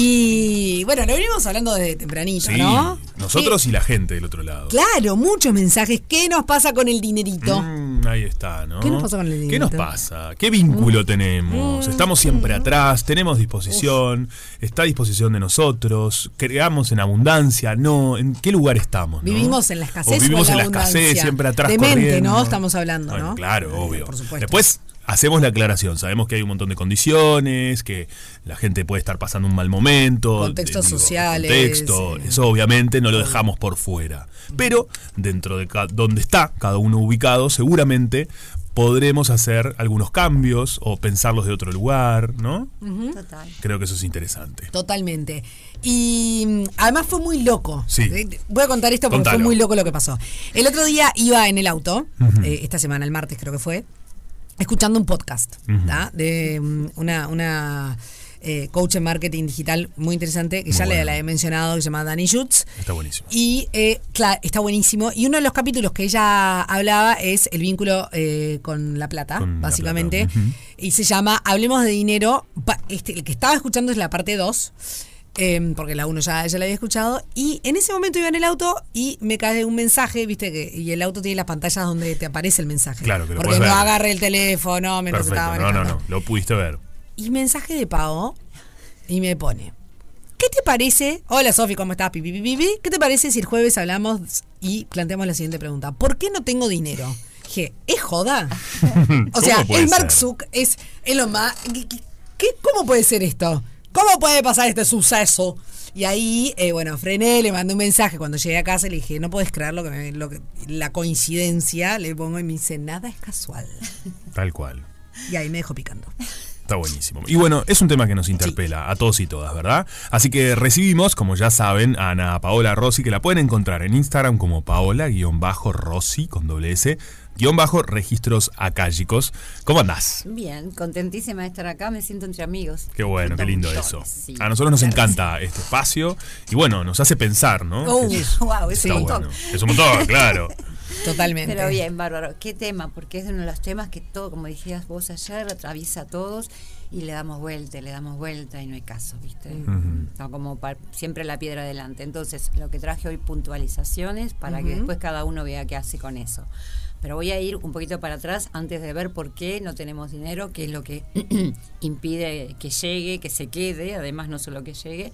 Y bueno, lo venimos hablando desde tempranito, Sí, ¿no? nosotros y la gente del otro lado. Claro, muchos mensajes. ¿Qué nos pasa con el dinerito? Mm, ahí está, ¿no? ¿Qué nos pasa con el ¿Qué dinerito? nos pasa? ¿Qué vínculo tenemos? Estamos siempre atrás, tenemos disposición, está a disposición de nosotros, creamos en abundancia, no, ¿en qué lugar estamos? no? Vivimos en la escasez O vivimos o en en la escasez, siempre atrás De mente, corriendo. ¿no? Estamos hablando, Bueno, ¿no? Claro, obvio. por supuesto. Después hacemos la aclaración, sabemos que hay un montón de condiciones, que la gente puede estar pasando un mal momento. Contextos digo, sociales, Contexto, eso obviamente no lo dejamos por fuera. Pero dentro de donde está cada uno ubicado, seguramente podremos hacer algunos cambios o pensarlos de otro lugar, ¿no? Total. Creo que eso es interesante. Totalmente. Y mm, además fue muy loco. Sí. Eh, Voy a contar esto porque Contalo. fue muy loco lo que pasó. El otro día iba en el auto, eh, esta semana, el martes creo que fue, escuchando un podcast de mm, una, una eh, coach en marketing digital muy interesante, que Muy ya le- bueno. la he mencionado, que se llama Dani Schutz. Está buenísimo. Y eh, claro, está buenísimo. Y uno de los capítulos que ella hablaba es el vínculo eh, con la plata, Con la básicamente. Y se llama Hablemos de dinero. Este, el que estaba escuchando es la parte 2. Eh, porque la 1 ya, ya la había escuchado. Y en ese momento iba en el auto y me cae un mensaje, viste que. Y el auto tiene las pantallas donde te aparece el mensaje. Claro, que lo Porque no ver. agarré el teléfono mientras Perfecto. estaba No, no, manejando. no. Lo pudiste ver. Y mensaje de pago. Y me pone. ¿Qué te parece? Hola Sofi, ¿cómo estás? Pi, pi. ¿Qué te parece si el jueves hablamos y planteamos la siguiente pregunta? ¿Por qué no tengo dinero? Dije, ¿es joda? O sea, ¿Cómo puede el Mark? Zuck es Elon Musk. ¿Qué- qué- qué- ¿Cómo puede ser esto? ¿Cómo puede pasar este suceso? Y ahí, eh, bueno, frené, le mandé un mensaje cuando llegué a casa le dije, no puedes creer lo que, me- lo que la coincidencia, le pongo y me dice, nada es casual. Tal cual. Y ahí me dejó picando. Está buenísimo. Y bueno, es un tema que nos interpela a todos y todas, ¿verdad? Así que recibimos, como ya saben, a Ana Paola Rossi, que la pueden encontrar en Instagram como Paola-Rossi con doble S, guion bajo registros acálicos. ¿Cómo andás? Bien, contentísima de estar acá, me siento entre amigos. Qué bueno, qué lindo eso. sí. A nosotros nos Claro encanta este espacio y bueno, nos hace pensar, ¿no? Es- wow, es está un montón. bueno. Es un montón, claro. Totalmente. Pero bien, bárbaro. ¿Qué tema? Porque es uno de los temas que todo, como dijiste vos ayer, atraviesa a todos y le damos vuelta, y le damos vuelta y no hay caso, ¿viste? Está como pa- siempre la piedra adelante. Entonces, lo que traje hoy puntualizaciones para que después cada uno vea qué hace con eso. Pero voy a ir un poquito para atrás antes de ver por qué no tenemos dinero, qué es lo que impide que llegue, que se quede, además no solo que llegue,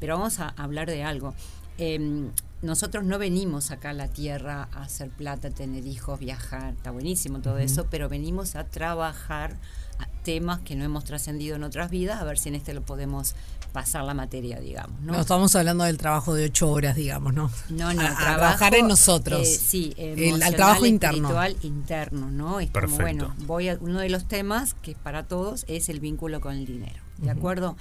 pero vamos a hablar de algo. Em, nosotros no venimos acá a la tierra a hacer plata, tener hijos, viajar, está buenísimo todo eso, pero venimos a trabajar a temas que no hemos trascendido en otras vidas, a ver si en este lo podemos pasar la materia, digamos. ¿no? No, estamos hablando del trabajo de ocho horas, digamos, ¿no? No, no, A- a trabajo, trabajar en nosotros. eh, sí, El- al trabajo interno. espiritual interno, ¿no? Es Perfecto. como, bueno, voy a, uno de los temas que es para todos es el vínculo con el dinero, ¿de acuerdo?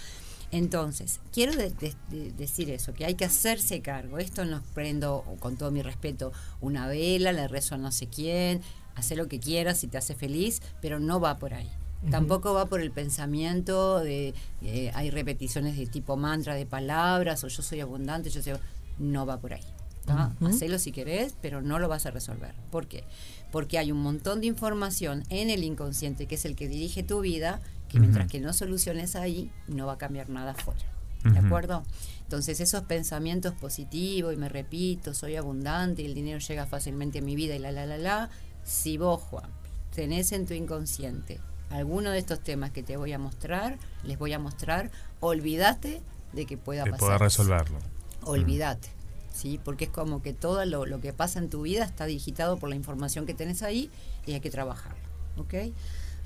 Entonces, quiero de- de- de- decir eso, que hay que hacerse cargo. Esto no prendo, con todo mi respeto, una vela, le rezo a no sé quién, hace lo que quieras si te hace feliz, pero no va por ahí. Tampoco va por el pensamiento de eh, hay repeticiones de tipo mantra de palabras o yo soy abundante, yo soy no va por ahí. ¿tá? Hacelo si querés, pero no lo vas a resolver. ¿Por qué? Porque hay un montón de información en el inconsciente que es el que dirige tu vida, que mientras que no soluciones ahí, no va a cambiar nada afuera. ¿De acuerdo? Entonces esos pensamientos positivos y me repito, soy abundante y el dinero llega fácilmente a mi vida y la la la la, si vos, Juan, tenés en tu inconsciente alguno de estos temas que te voy a mostrar, les voy a mostrar, olvídate de que pueda pasar. eso. resolverlo. Olvídate. ¿Sí? Porque es como que todo lo, lo que pasa en tu vida está digitado por la información que tenés ahí y hay que trabajarlo. ¿Ok?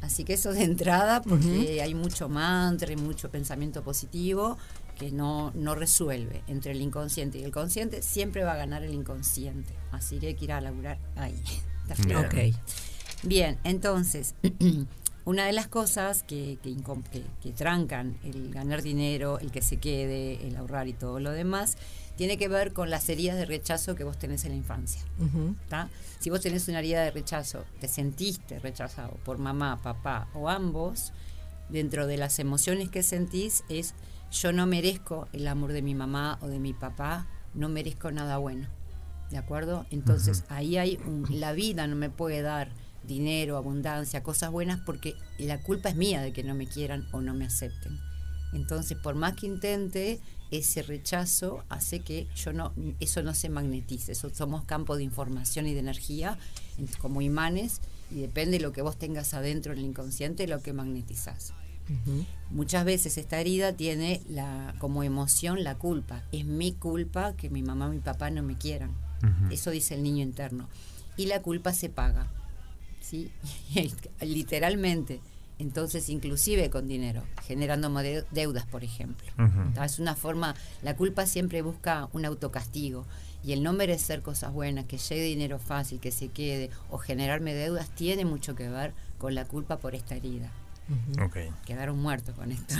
Así que eso de entrada, porque hay mucho mantra y mucho pensamiento positivo que no, no resuelve entre el inconsciente y el consciente, siempre va a ganar el inconsciente. Así que hay que ir a laburar ahí. Ok. Bien, entonces, una de las cosas que, que, que- que trancan el ganar dinero, el que se quede, el ahorrar y todo lo demás, tiene que ver con las heridas de rechazo que vos tenés en la infancia. ¿tá? Si vos tenés una herida de rechazo, te sentiste rechazado por mamá, papá o ambos, dentro de las emociones que sentís es yo no merezco el amor de mi mamá o de mi papá, no merezco nada bueno. ¿De acuerdo? Entonces ahí hay un, la vida no me puede dar dinero, abundancia, cosas buenas porque la culpa es mía de que no me quieran o no me acepten. Entonces, por más que intente, ese rechazo hace que yo no, eso no se magnetice. Eso somos campos de información y de energía como imanes y depende de lo que vos tengas adentro en el inconsciente lo que magnetizás. Muchas veces esta herida tiene la, como emoción la culpa. Es mi culpa que mi mamá y mi papá no me quieran. Eso dice el niño interno. Y la culpa se paga. ¿Sí? Literalmente. Entonces, inclusive con dinero, generando deudas, por ejemplo. Es una forma, la culpa siempre busca un autocastigo. Y el no merecer cosas buenas, que llegue dinero fácil, que se quede, o generarme deudas, tiene mucho que ver con la culpa por esta herida. Quedaron muertos con esto.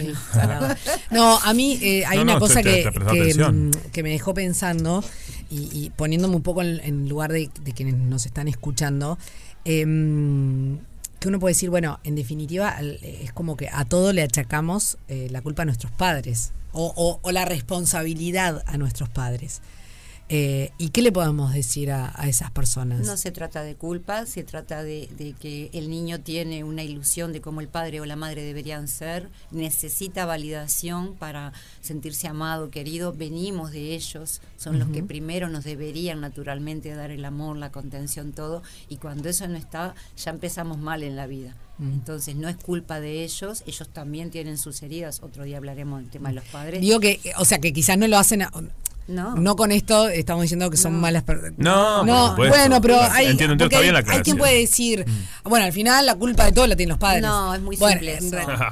no, a mí eh, hay una cosa que, mm, que, me dejó pensando y, poniéndome un poco en, lugar de, quienes nos están escuchando. Em, que uno puede decir, bueno, en definitiva es como que a todo le achacamos eh, la culpa a nuestros padres o, o la responsabilidad a nuestros padres. Eh, ¿Y qué le podemos decir a, esas personas? No se trata de culpa, se trata de, que el niño tiene una ilusión de cómo el padre o la madre deberían ser, necesita validación para sentirse amado, querido, venimos de ellos, son los que primero nos deberían naturalmente dar el amor, la contención, todo, y cuando eso no está, ya empezamos mal en la vida. Entonces no es culpa de ellos, ellos también tienen sus heridas, otro día hablaremos del tema de los padres. Digo que, o sea, que quizás no lo hacen, no. No con esto estamos diciendo que son malas personas. No, no bueno, pero hay, entiendo, hay, hay, quien puede decir, mm. bueno, al final la culpa de todo la tienen los padres. No, es muy simple.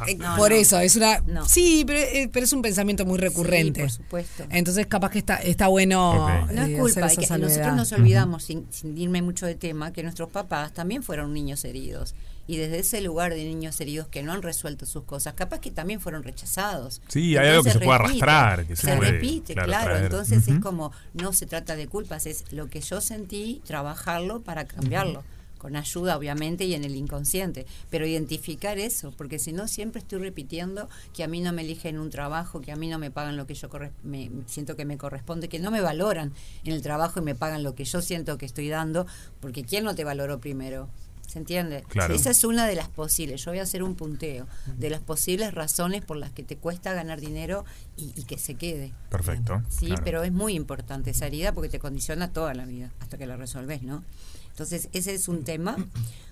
Eh, por eso, es una. Sí, eh, pero, es un pensamiento muy recurrente. por supuesto. Entonces, capaz que está, está bueno. No es eh, culpa, que nosotros nos olvidamos, sin, sin irme mucho de tema, que nuestros papás también fueron niños heridos y desde ese lugar de niños heridos que no han resuelto sus cosas, capaz que también fueron rechazados. Sí, hay algo que se, puede arrastrar. Que se, repite, claro. Entonces es como, no se trata de culpas, es lo que yo sentí, trabajarlo para cambiarlo. Con ayuda, obviamente, y en el inconsciente. Pero identificar eso, porque si no, siempre estoy repitiendo que a mí no me eligen un trabajo, que a mí no me pagan lo que yo me, siento que me corresponde, que no me valoran en el trabajo y me pagan lo que yo siento que estoy dando, porque ¿quién no te valoró primero? ¿Se entiende? Esa es una de las posibles. Yo voy a hacer un punteo de las posibles razones por las que te cuesta ganar dinero y, que se quede. Perfecto. Sí, pero es muy importante esa herida porque te condiciona toda la vida hasta que la resolves, ¿no? Entonces, ese es un tema.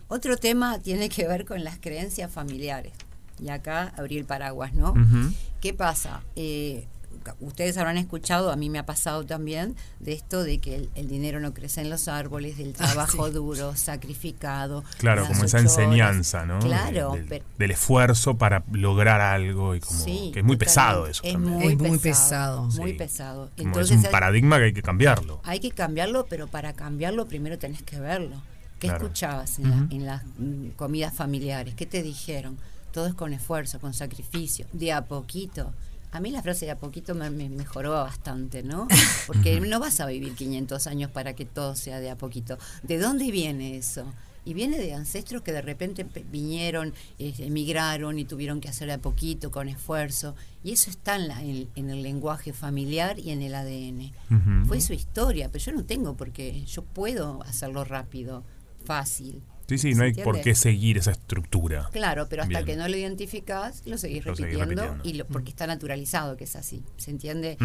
Otro tema tiene que ver con las creencias familiares. Y acá abrí el paraguas, ¿no? ¿Qué pasa? Eh, ustedes habrán escuchado, a mí me ha pasado también, de esto de que el, dinero no crece en los árboles, del ah, trabajo duro, sacrificado. Claro, como esa enseñanza, ¿no? Claro. Del, esfuerzo para lograr algo y como que es muy pesado eso. Es, Muy, muy pesado. Muy pesado. Entonces, es un paradigma que hay que cambiarlo. Hay que cambiarlo, pero para cambiarlo primero tenés que verlo. ¿Qué escuchabas en, en las mm, comidas familiares? ¿Qué te dijeron? Todo es con esfuerzo, con sacrificio, de a poquito a mí la frase de a poquito me, mejoró bastante, ¿no? Porque no vas a vivir 500 años para que todo sea de a poquito. ¿De dónde viene eso? Y viene de ancestros que de repente vinieron, eh, emigraron y tuvieron que hacer de a poquito, con esfuerzo. Y eso está en, en, el lenguaje familiar y en el ADN. Fue su historia, pero yo no tengo porque yo puedo hacerlo rápido, fácil. Sí, sí, no hay por qué seguir esa estructura. Claro, pero hasta que no lo identificás, lo seguís repitiendo, y porque está naturalizado que es así, ¿se entiende?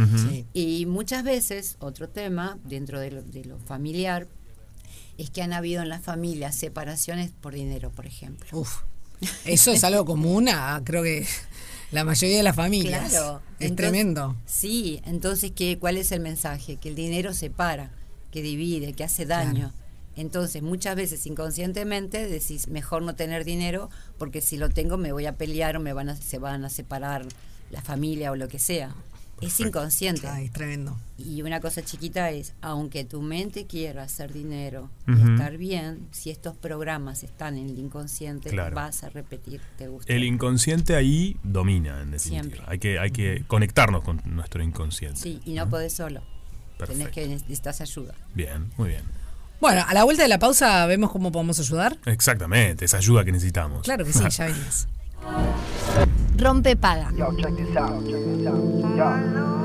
Y muchas veces, otro tema dentro de lo, familiar, es que han habido en las familias separaciones por dinero, por ejemplo. Uf, eso es algo común a, creo que la mayoría de las familias. Claro. Es tremendo. Sí, entonces, ¿qué, ¿cuál es el mensaje? Que el dinero separa, que divide, que hace daño. Entonces, muchas veces inconscientemente decís, mejor no tener dinero porque si lo tengo me voy a pelear o me van a, se van a separar la familia o lo que sea. Es inconsciente. Ay, tremendo. Y una cosa chiquita es, aunque tu mente quiera hacer dinero y estar bien, si estos programas están en el inconsciente, vas a repetir, te gusta. El inconsciente ahí domina, en definitiva. Siempre. Hay que, hay que conectarnos con nuestro inconsciente. Sí, y no podés solo. Tenés que necesitas ayuda. Bien, muy bien. Bueno, a la vuelta de la pausa vemos cómo podemos ayudar. Exactamente, esa ayuda que necesitamos. Claro que sí, ya venimos. Rompe paga.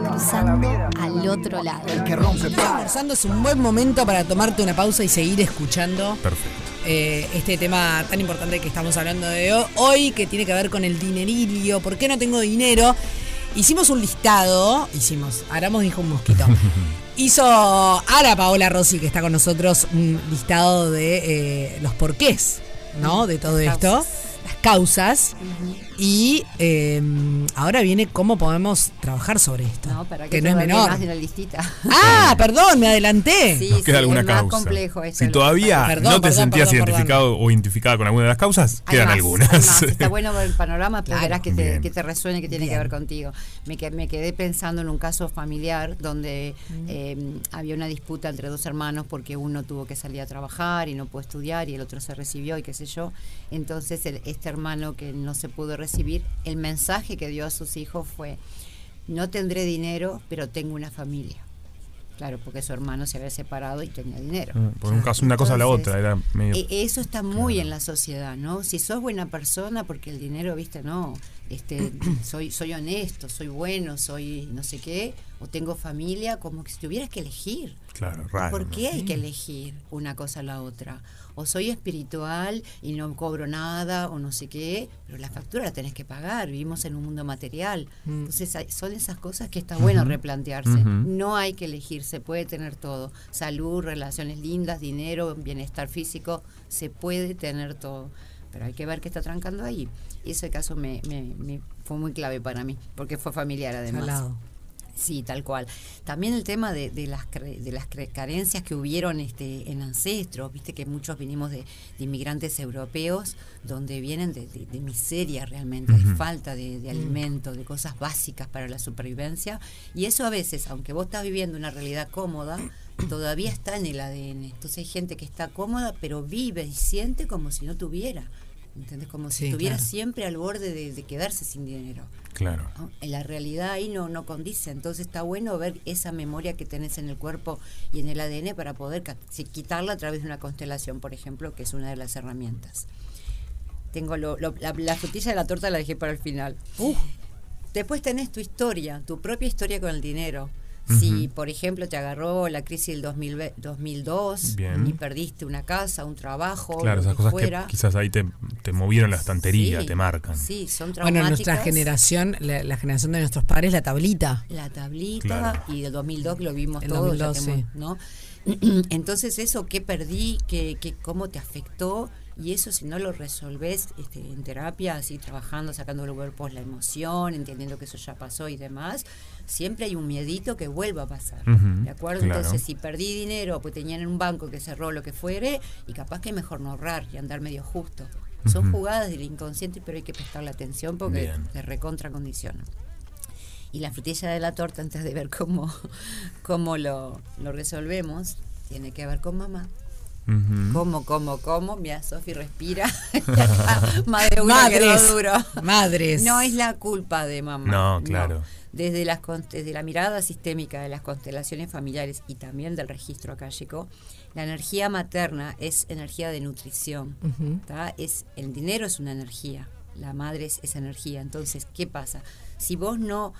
Cruzando al otro lado. El que rompe paga. es un buen momento para tomarte una pausa y seguir escuchando. Perfecto. Eh, este tema tan importante que estamos hablando de hoy, que tiene que ver con el dinerillo. ¿Por qué no tengo dinero? hicimos un listado, hicimos, Aramos dijo un mosquito. Hizo Ara Paola Rossi, que está con nosotros, un listado de eh, los porqués, ¿no? De todo Las esto, causas. las causas. Y eh, ahora viene cómo podemos trabajar sobre esto. No, para que que no es menor. más de la listita. Ah, perdón, me adelanté. Sí, Nos sí, alguna es más causa. complejo esto si todavía. Perdón, no te perdón, sentías perdón, identificado o identificada con alguna de las causas, Hay quedan más, algunas. hay más. Está bueno ver el panorama, pero Claro. verás que te, que te resuene, que tiene Bien. que ver contigo. Me, que- me quedé pensando en un caso familiar donde eh, había una disputa entre dos hermanos porque uno tuvo que salir a trabajar y no pudo estudiar y el otro se recibió y qué sé yo. Entonces el- este hermano que no se pudo recibir, el mensaje que dio a sus hijos fue, no tendré dinero, pero tengo una familia. Claro, porque su hermano se había separado y tenía dinero. Mm, Por un caso, una cosa a la otra, era medio. e- Eso está muy en la sociedad, ¿no? Si sos buena persona, porque el dinero, viste, no, este, soy, soy honesto, soy bueno, soy no sé qué, o tengo familia, como que si tuvieras que elegir. claro, raro. ¿Por ¿no? qué hay que elegir una cosa a la otra? O soy espiritual y no cobro nada, o no sé qué, pero la factura la tenés que pagar, vivimos en un mundo material. Entonces hay- son esas cosas que está bueno replantearse. Ujú. No hay que elegir, se puede tener todo. Salud, relaciones lindas, dinero, bienestar físico, se puede tener todo. Pero hay que ver qué está trancando ahí. Y ese caso me, me- me fue muy clave para mí, porque fue familiar además. Salado. Sí, tal cual. También el tema de, de las cre- de las cre- carencias que hubieron este, en ancestros, viste que muchos vinimos de, de inmigrantes europeos donde vienen de, de- de miseria realmente, de falta de, de alimento, de cosas básicas para la supervivencia. Y eso a veces, aunque vos estás viviendo una realidad cómoda, todavía está en el ADN. Entonces hay gente que está cómoda, pero vive y siente como si no tuviera. ¿Entendés? Como si Sí, estuviera claro. siempre al borde de- de quedarse sin dinero. Claro. ¿no? En la realidad ahí no, no condice, entonces está bueno ver esa memoria que tenés en el cuerpo y en el ADN para poder quitarla a través de una constelación, por ejemplo, que es una de las herramientas. Tengo lo- lo- la, la frutilla de la torta la dejé para el final. Después tenés tu historia, tu propia historia con el dinero. Si, por ejemplo, te agarró la crisis del 2000 ve- 2002 Bien. y perdiste una casa, un trabajo, Claro, lo esas que cosas fuera. que quizás ahí te, te movieron la estantería, Sí, te marcan. Sí, son Bueno, traumáticas. nuestra generación, la, la generación de nuestros padres, la tablita. la tablita Claro. y del 2002 que lo vimos El todos, ya 2002, tenemos, sí. ¿no? Entonces eso, ¿qué perdí? ¿Qué, qué, ¿Cómo te afectó? Y eso si no lo resolves este, en terapia, así trabajando, sacando los cuerpos la emoción, entendiendo que eso ya pasó y demás, siempre hay un miedito que vuelva a pasar. ¿De acuerdo? claro. Entonces si perdí dinero, pues tenían en un banco que cerró lo que fuere, y capaz que es mejor no ahorrar y andar medio justo. Son jugadas del inconsciente, pero hay que prestarle atención porque Bien. te recontra condicionan y la frutilla de la torta antes de ver cómo, cómo lo, lo resolvemos tiene que ver con mamá Cómo cómo cómo mira Sofi respira. Uno Madres. quedó duro. Madres. no es la culpa de mamá No, claro. desde las desde la mirada sistémica de las constelaciones familiares y también del registro akáshico la energía materna es energía de nutrición es el dinero es una energía la madre es, es energía. Entonces qué pasa si vos no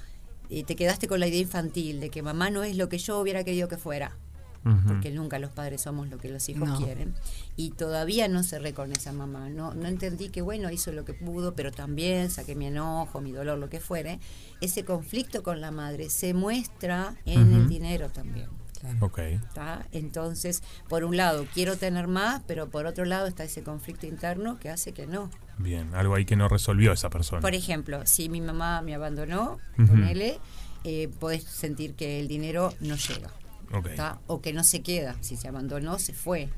eh, te quedaste con la idea infantil de que mamá no es lo que yo hubiera querido que fuera Ujú. porque nunca los padres somos lo que los hijos No. quieren y todavía no cerré con esa mamá no no entendí que bueno hizo lo que pudo pero también saqué mi enojo mi dolor lo que fuere ese conflicto con la madre se muestra en el Ujú. dinero también Ok. ¿tá? Entonces, por un lado, quiero tener más, pero por otro lado está ese conflicto interno que hace que no. Bien, algo ahí que no resolvió esa persona. Por ejemplo, si mi mamá me abandonó, Ujú. ponele, eh, podés sentir que el dinero no llega. O que no se queda. Si se abandonó, se fue.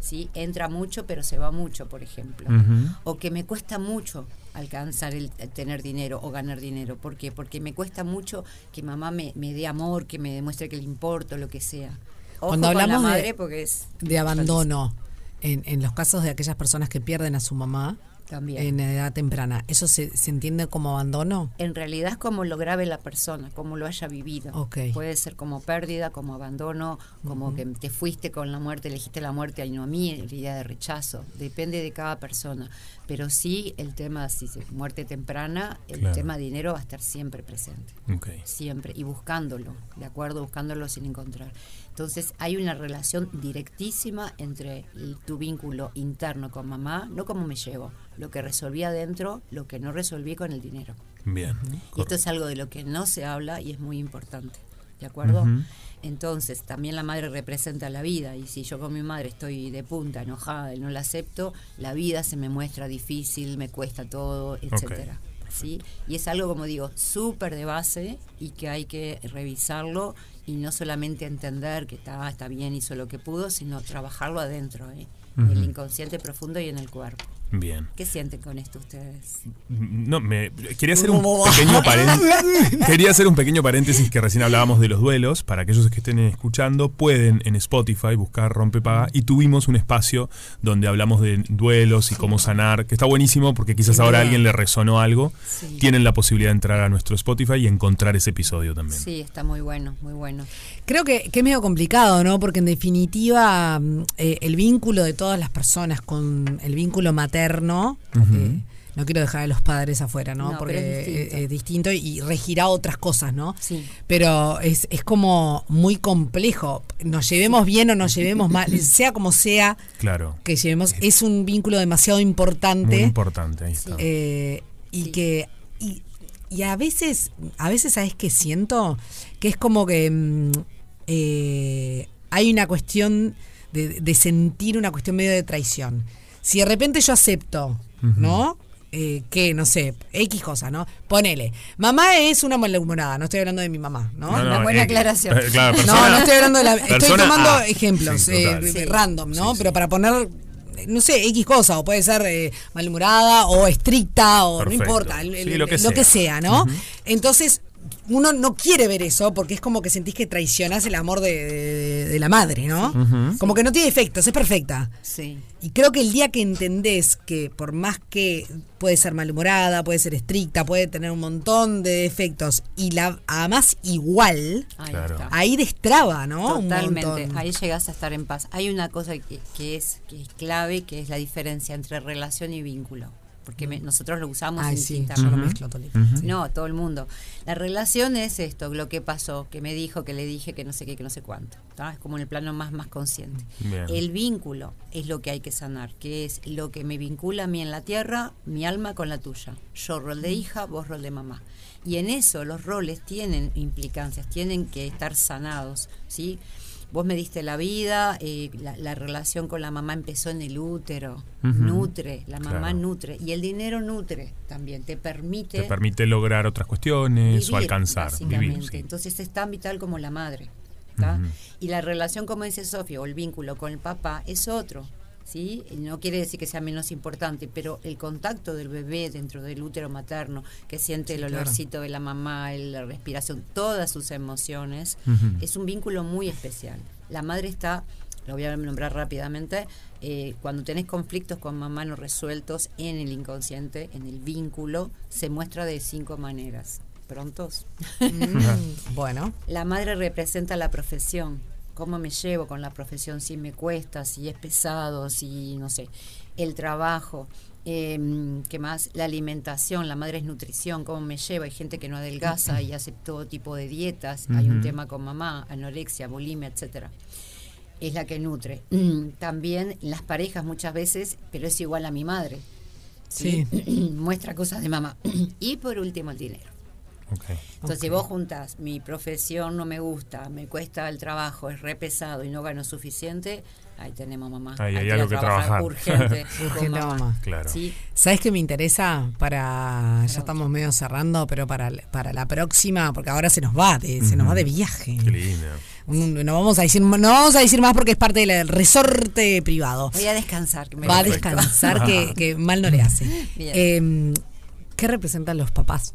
¿sí? Entra mucho, pero se va mucho, por ejemplo. O que me cuesta mucho alcanzar el el tener dinero o ganar dinero. ¿Por qué? Porque me cuesta mucho que mamá me, me dé amor, que me demuestre que le importo, lo que sea. Ojo Cuando con la hablamos de- madre porque es De abandono, en, en los casos de aquellas personas que pierden a su mamá también. en edad temprana, ¿eso se, se entiende como abandono? en realidad es como lo grave la persona, como lo haya vivido. Ok. Puede ser como pérdida, como abandono, como que te fuiste con la muerte, elegiste la muerte y no a mí, la idea de rechazo. Depende de cada persona. Pero sí, el tema, si es muerte temprana, el Claro. tema dinero va a estar siempre presente. Ok. Siempre. Y buscándolo, ¿de acuerdo? Buscándolo sin encontrar. Entonces hay una relación directísima entre el- tu vínculo interno con mamá, no cómo me llevo, lo que resolví adentro, lo que no resolví con el dinero. Bien. Y esto es algo de lo que no se habla y es muy importante. ¿De acuerdo? Entonces, también la madre representa la vida. Y si yo con mi madre estoy de punta, enojada y no la acepto, la vida se me muestra difícil, me cuesta todo, etcétera. ¿Sí? Y es algo, como digo, súper de base y que hay que revisarlo y no solamente entender que está, está bien, hizo lo que pudo, sino trabajarlo adentro, ¿eh? en el inconsciente profundo y en el cuerpo. Bien. ¿Qué sienten con esto ustedes? No, me quería hacer un pequeño paréntesis. Quería hacer un pequeño paréntesis que recién hablábamos de los duelos. Para aquellos que estén escuchando, pueden en Spotify buscar Rompepaga y tuvimos un espacio donde hablamos de duelos y cómo sanar, que está buenísimo porque quizás ahora a alguien le resonó algo. Sí. Tienen la posibilidad de entrar a nuestro Spotify y encontrar ese episodio también. Sí, está muy bueno, muy bueno. Creo que, que es medio complicado, ¿no? Porque en definitiva mm, eh, el vínculo de todas las personas con el vínculo materno, eh, no quiero dejar a los padres afuera, ¿no? No, Porque pero es distinto. es distinto y regirá otras cosas, ¿no? Sí. Pero es, es como muy complejo. Nos llevemos bien o nos llevemos mal, sea como sea Claro. que llevemos, es un vínculo demasiado importante. Muy importante, ahí está. Eh, y Sí. que y, y a veces a veces sabes que siento que es como que mm, eh, hay una cuestión de, de sentir una cuestión medio de traición si de repente yo acepto no Eh, que no sé x cosa no ponele mamá es una malhumorada no estoy hablando de mi mamá no, No, no, Una buena eh, aclaración. eh, claro, no, persona- no estoy hablando de la. Estoy tomando A. ejemplos Sí, eh, Sí. random, ¿no? Sí, Pero para poner, no sé, X cosa, o puede ser eh, malhumorada, o estricta, o Perfecto. no importa, el- el- Sí, lo que lo que sea. sea, ¿no? Entonces, uno no quiere ver eso porque es como que sentís que traicionás el amor de, de- de la madre, ¿no? Como que no tiene efectos, es perfecta. Sí. Y creo que el día que entendés que por más que puede ser malhumorada, puede ser estricta, puede tener un montón de defectos y la amás igual, Ahí Claro. está. ahí destraba, ¿no? Totalmente, ahí llegas a estar en paz. Hay una cosa que, que es, que es clave, que es la diferencia entre relación y vínculo. Porque me- nosotros lo usamos Ay, sí, indistintamente. yo lo mezclo todo. No, todo el mundo. La relación es esto, lo que pasó, que me dijo, que le dije, que no sé qué, que no sé cuánto. ¿tá? Es como en el plano más, más consciente. Bien. El vínculo es lo que hay que sanar, que es lo que me vincula a mí en la tierra, mi alma con la tuya. Yo rol de hija, vos rol de mamá. Y en eso los roles tienen implicancias, tienen que estar sanados, ¿sí? Vos me diste la vida, eh, la, la relación con la mamá empezó en el útero, nutre, la mamá Claro. nutre, y el dinero nutre también, te permite Te permite lograr otras cuestiones o alcanzar, vivir. sí. Entonces es tan vital como la madre. Y la relación, como dice Sofía, o el vínculo con el papá es otro. ¿Sí? No quiere decir que sea menos importante, pero el contacto del bebé dentro del útero materno, que siente el claro. olorcito de la mamá, el- la respiración, todas sus emociones, es un vínculo muy especial. La madre está, lo voy a nombrar rápidamente, eh, cuando tenés conflictos con mamá no resueltos en el inconsciente, en el vínculo, se muestra de cinco maneras. ¿Prontos? Mm, bueno, La madre representa la profesión. ¿Cómo me llevo con la profesión? Si me cuesta, si es pesado, si no sé. El trabajo. eh, ¿Qué más? La alimentación. La madre es nutrición. ¿Cómo me llevo? Hay gente que no adelgaza y hace todo tipo de dietas. Hay un tema con mamá, anorexia, bulimia, etcétera. Es la que nutre. También las parejas muchas veces, pero es igual a mi madre. ¿sí? Muestra cosas de mamá. y por último, el dinero. Entonces, si vos juntas, mi profesión no me gusta, me cuesta el trabajo, es re pesado y no gano suficiente, ahí tenemos mamá. Ahí hay algo que trabajar. Urgente. con Urgente, mamá. Claro. ¿sí? ¿sabes qué me interesa para ya estamos medio cerrando, pero para para la próxima, porque ahora se nos va, de, se nos va de viaje. Qué lindo. Un- no vamos a decir no vamos a decir más porque es parte del resorte privado. Voy a descansar. Que me Va a descansar que, que mal no le hace. Bien. Eh, ¿Qué representan los papás?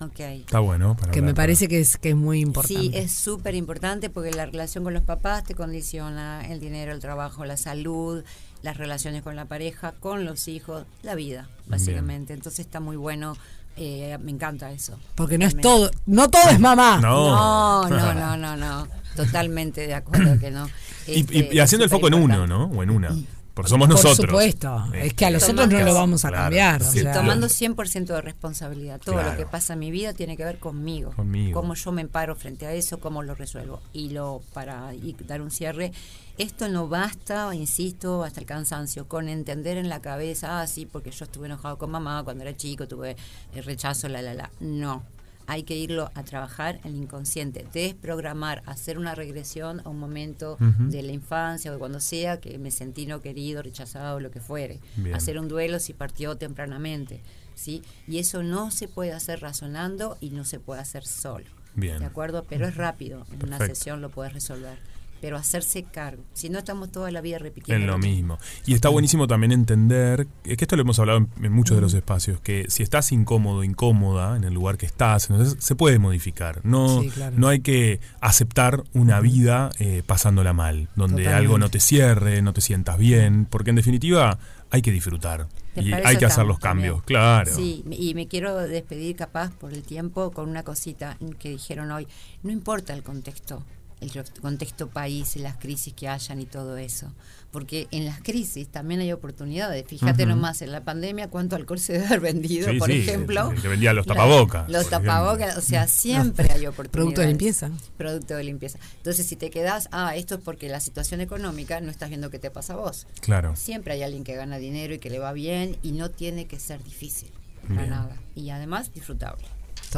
Ok. Está bueno. Para Que me hablar. parece que es que es muy importante. Sí, es súper importante porque la relación con los papás te condiciona el dinero, el trabajo, la salud, las relaciones con la pareja, con los hijos, la vida, básicamente. Entonces está muy bueno, eh, me encanta eso. Porque no es todo, no todo es mamá. No. No, no, no, no, no. Totalmente de acuerdo que no. Y, y- Este, y haciendo el foco en uno. ¿no? O en una. Porque somos Por nosotros. supuesto. Eh, Es que a nosotros no lo vamos a Claro, cambiar. o sea, tomando 100% de responsabilidad. Todo Claro. lo que pasa en mi vida tiene que ver conmigo. Conmigo. Cómo yo me paro frente a eso, cómo lo resuelvo. Y lo para y dar un cierre, esto no basta, insisto, hasta el cansancio, con entender en la cabeza, ah, sí, porque yo estuve enojado con mamá cuando era chico, tuve el rechazo, la, la, la. No. Hay que irlo a trabajar en el inconsciente, desprogramar, hacer una regresión a un momento de la infancia o de cuando sea que me sentí no querido, rechazado, lo que fuere. Bien. Hacer un duelo si partió tempranamente, ¿sí? Y eso no se puede hacer razonando y no se puede hacer solo. Bien. ¿De acuerdo? Pero es rápido, en una sesión lo puedes resolver. Pero hacerse cargo. Si no, estamos toda la vida repitiendo. En lo mismo. Y está buenísimo también entender, eh, que esto lo hemos hablado en, en muchos de Mm. los espacios, que si estás incómodo, incómoda en el lugar que estás, entonces se puede modificar. No, Sí, claro. no hay que aceptar una vida eh, pasándola mal, donde Totalmente. algo no te cierre, no te sientas bien, porque en definitiva hay que disfrutar y hay que hacer los cambios, también. claro. Sí, y me quiero despedir capaz por el tiempo con una cosita que dijeron hoy. No importa el contexto, el contexto país y las crisis que hayan y todo eso. Porque en las crisis también hay oportunidades. Fíjate nomás, en la pandemia cuánto alcohol se debe haber vendido, Sí, por sí, ejemplo. el que vendía los La- tapabocas, Los tapabocas, o sea, siempre hay oportunidades. Producto de limpieza. Producto de limpieza. Entonces, si te quedas, ah, esto es porque la situación económica no estás viendo qué te pasa a vos. Claro. Siempre hay alguien que gana dinero y que le va bien y no tiene que ser difícil para Bien. nada. Y además disfrutable.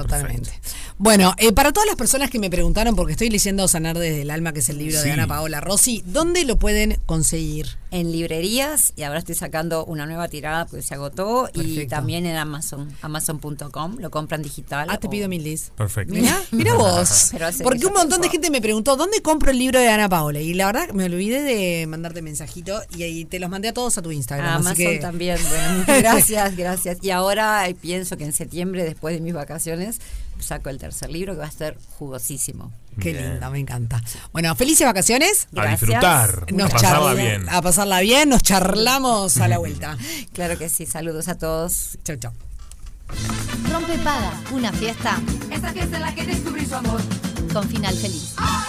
Totalmente. Bueno, eh, para todas las personas que me preguntaron, porque estoy leyendo Sanar desde el alma, que es el libro Sí. de Ana Paola Rossi, ¿dónde lo pueden conseguir? En librerías y ahora estoy sacando una nueva tirada porque se agotó y también en Amazon, amazon.com, lo compran digital. Ah, te o- pido mil dis. Perfecto. Mira, mira vos. Pero Porque un montón de gente me preguntó, ¿dónde compro el libro de Ana Paola? Y la verdad me olvidé de mandarte mensajito y ahí te los mandé a todos a tu Instagram. A así Amazon que- también. Bueno, muchas gracias, gracias. Y ahora eh, pienso que en septiembre, después de mis vacaciones, saco el tercer libro que va a estar jugosísimo. Qué Bien. lindo, me encanta. Bueno, felices vacaciones. A Gracias. disfrutar, Nos a pasarla bien. A pasarla bien, nos charlamos a la vuelta. Claro que sí, saludos a todos. Chau, chau. Rompe Paga, una fiesta Esta fiesta en la que descubrí su amor. con final feliz. ¡Ah!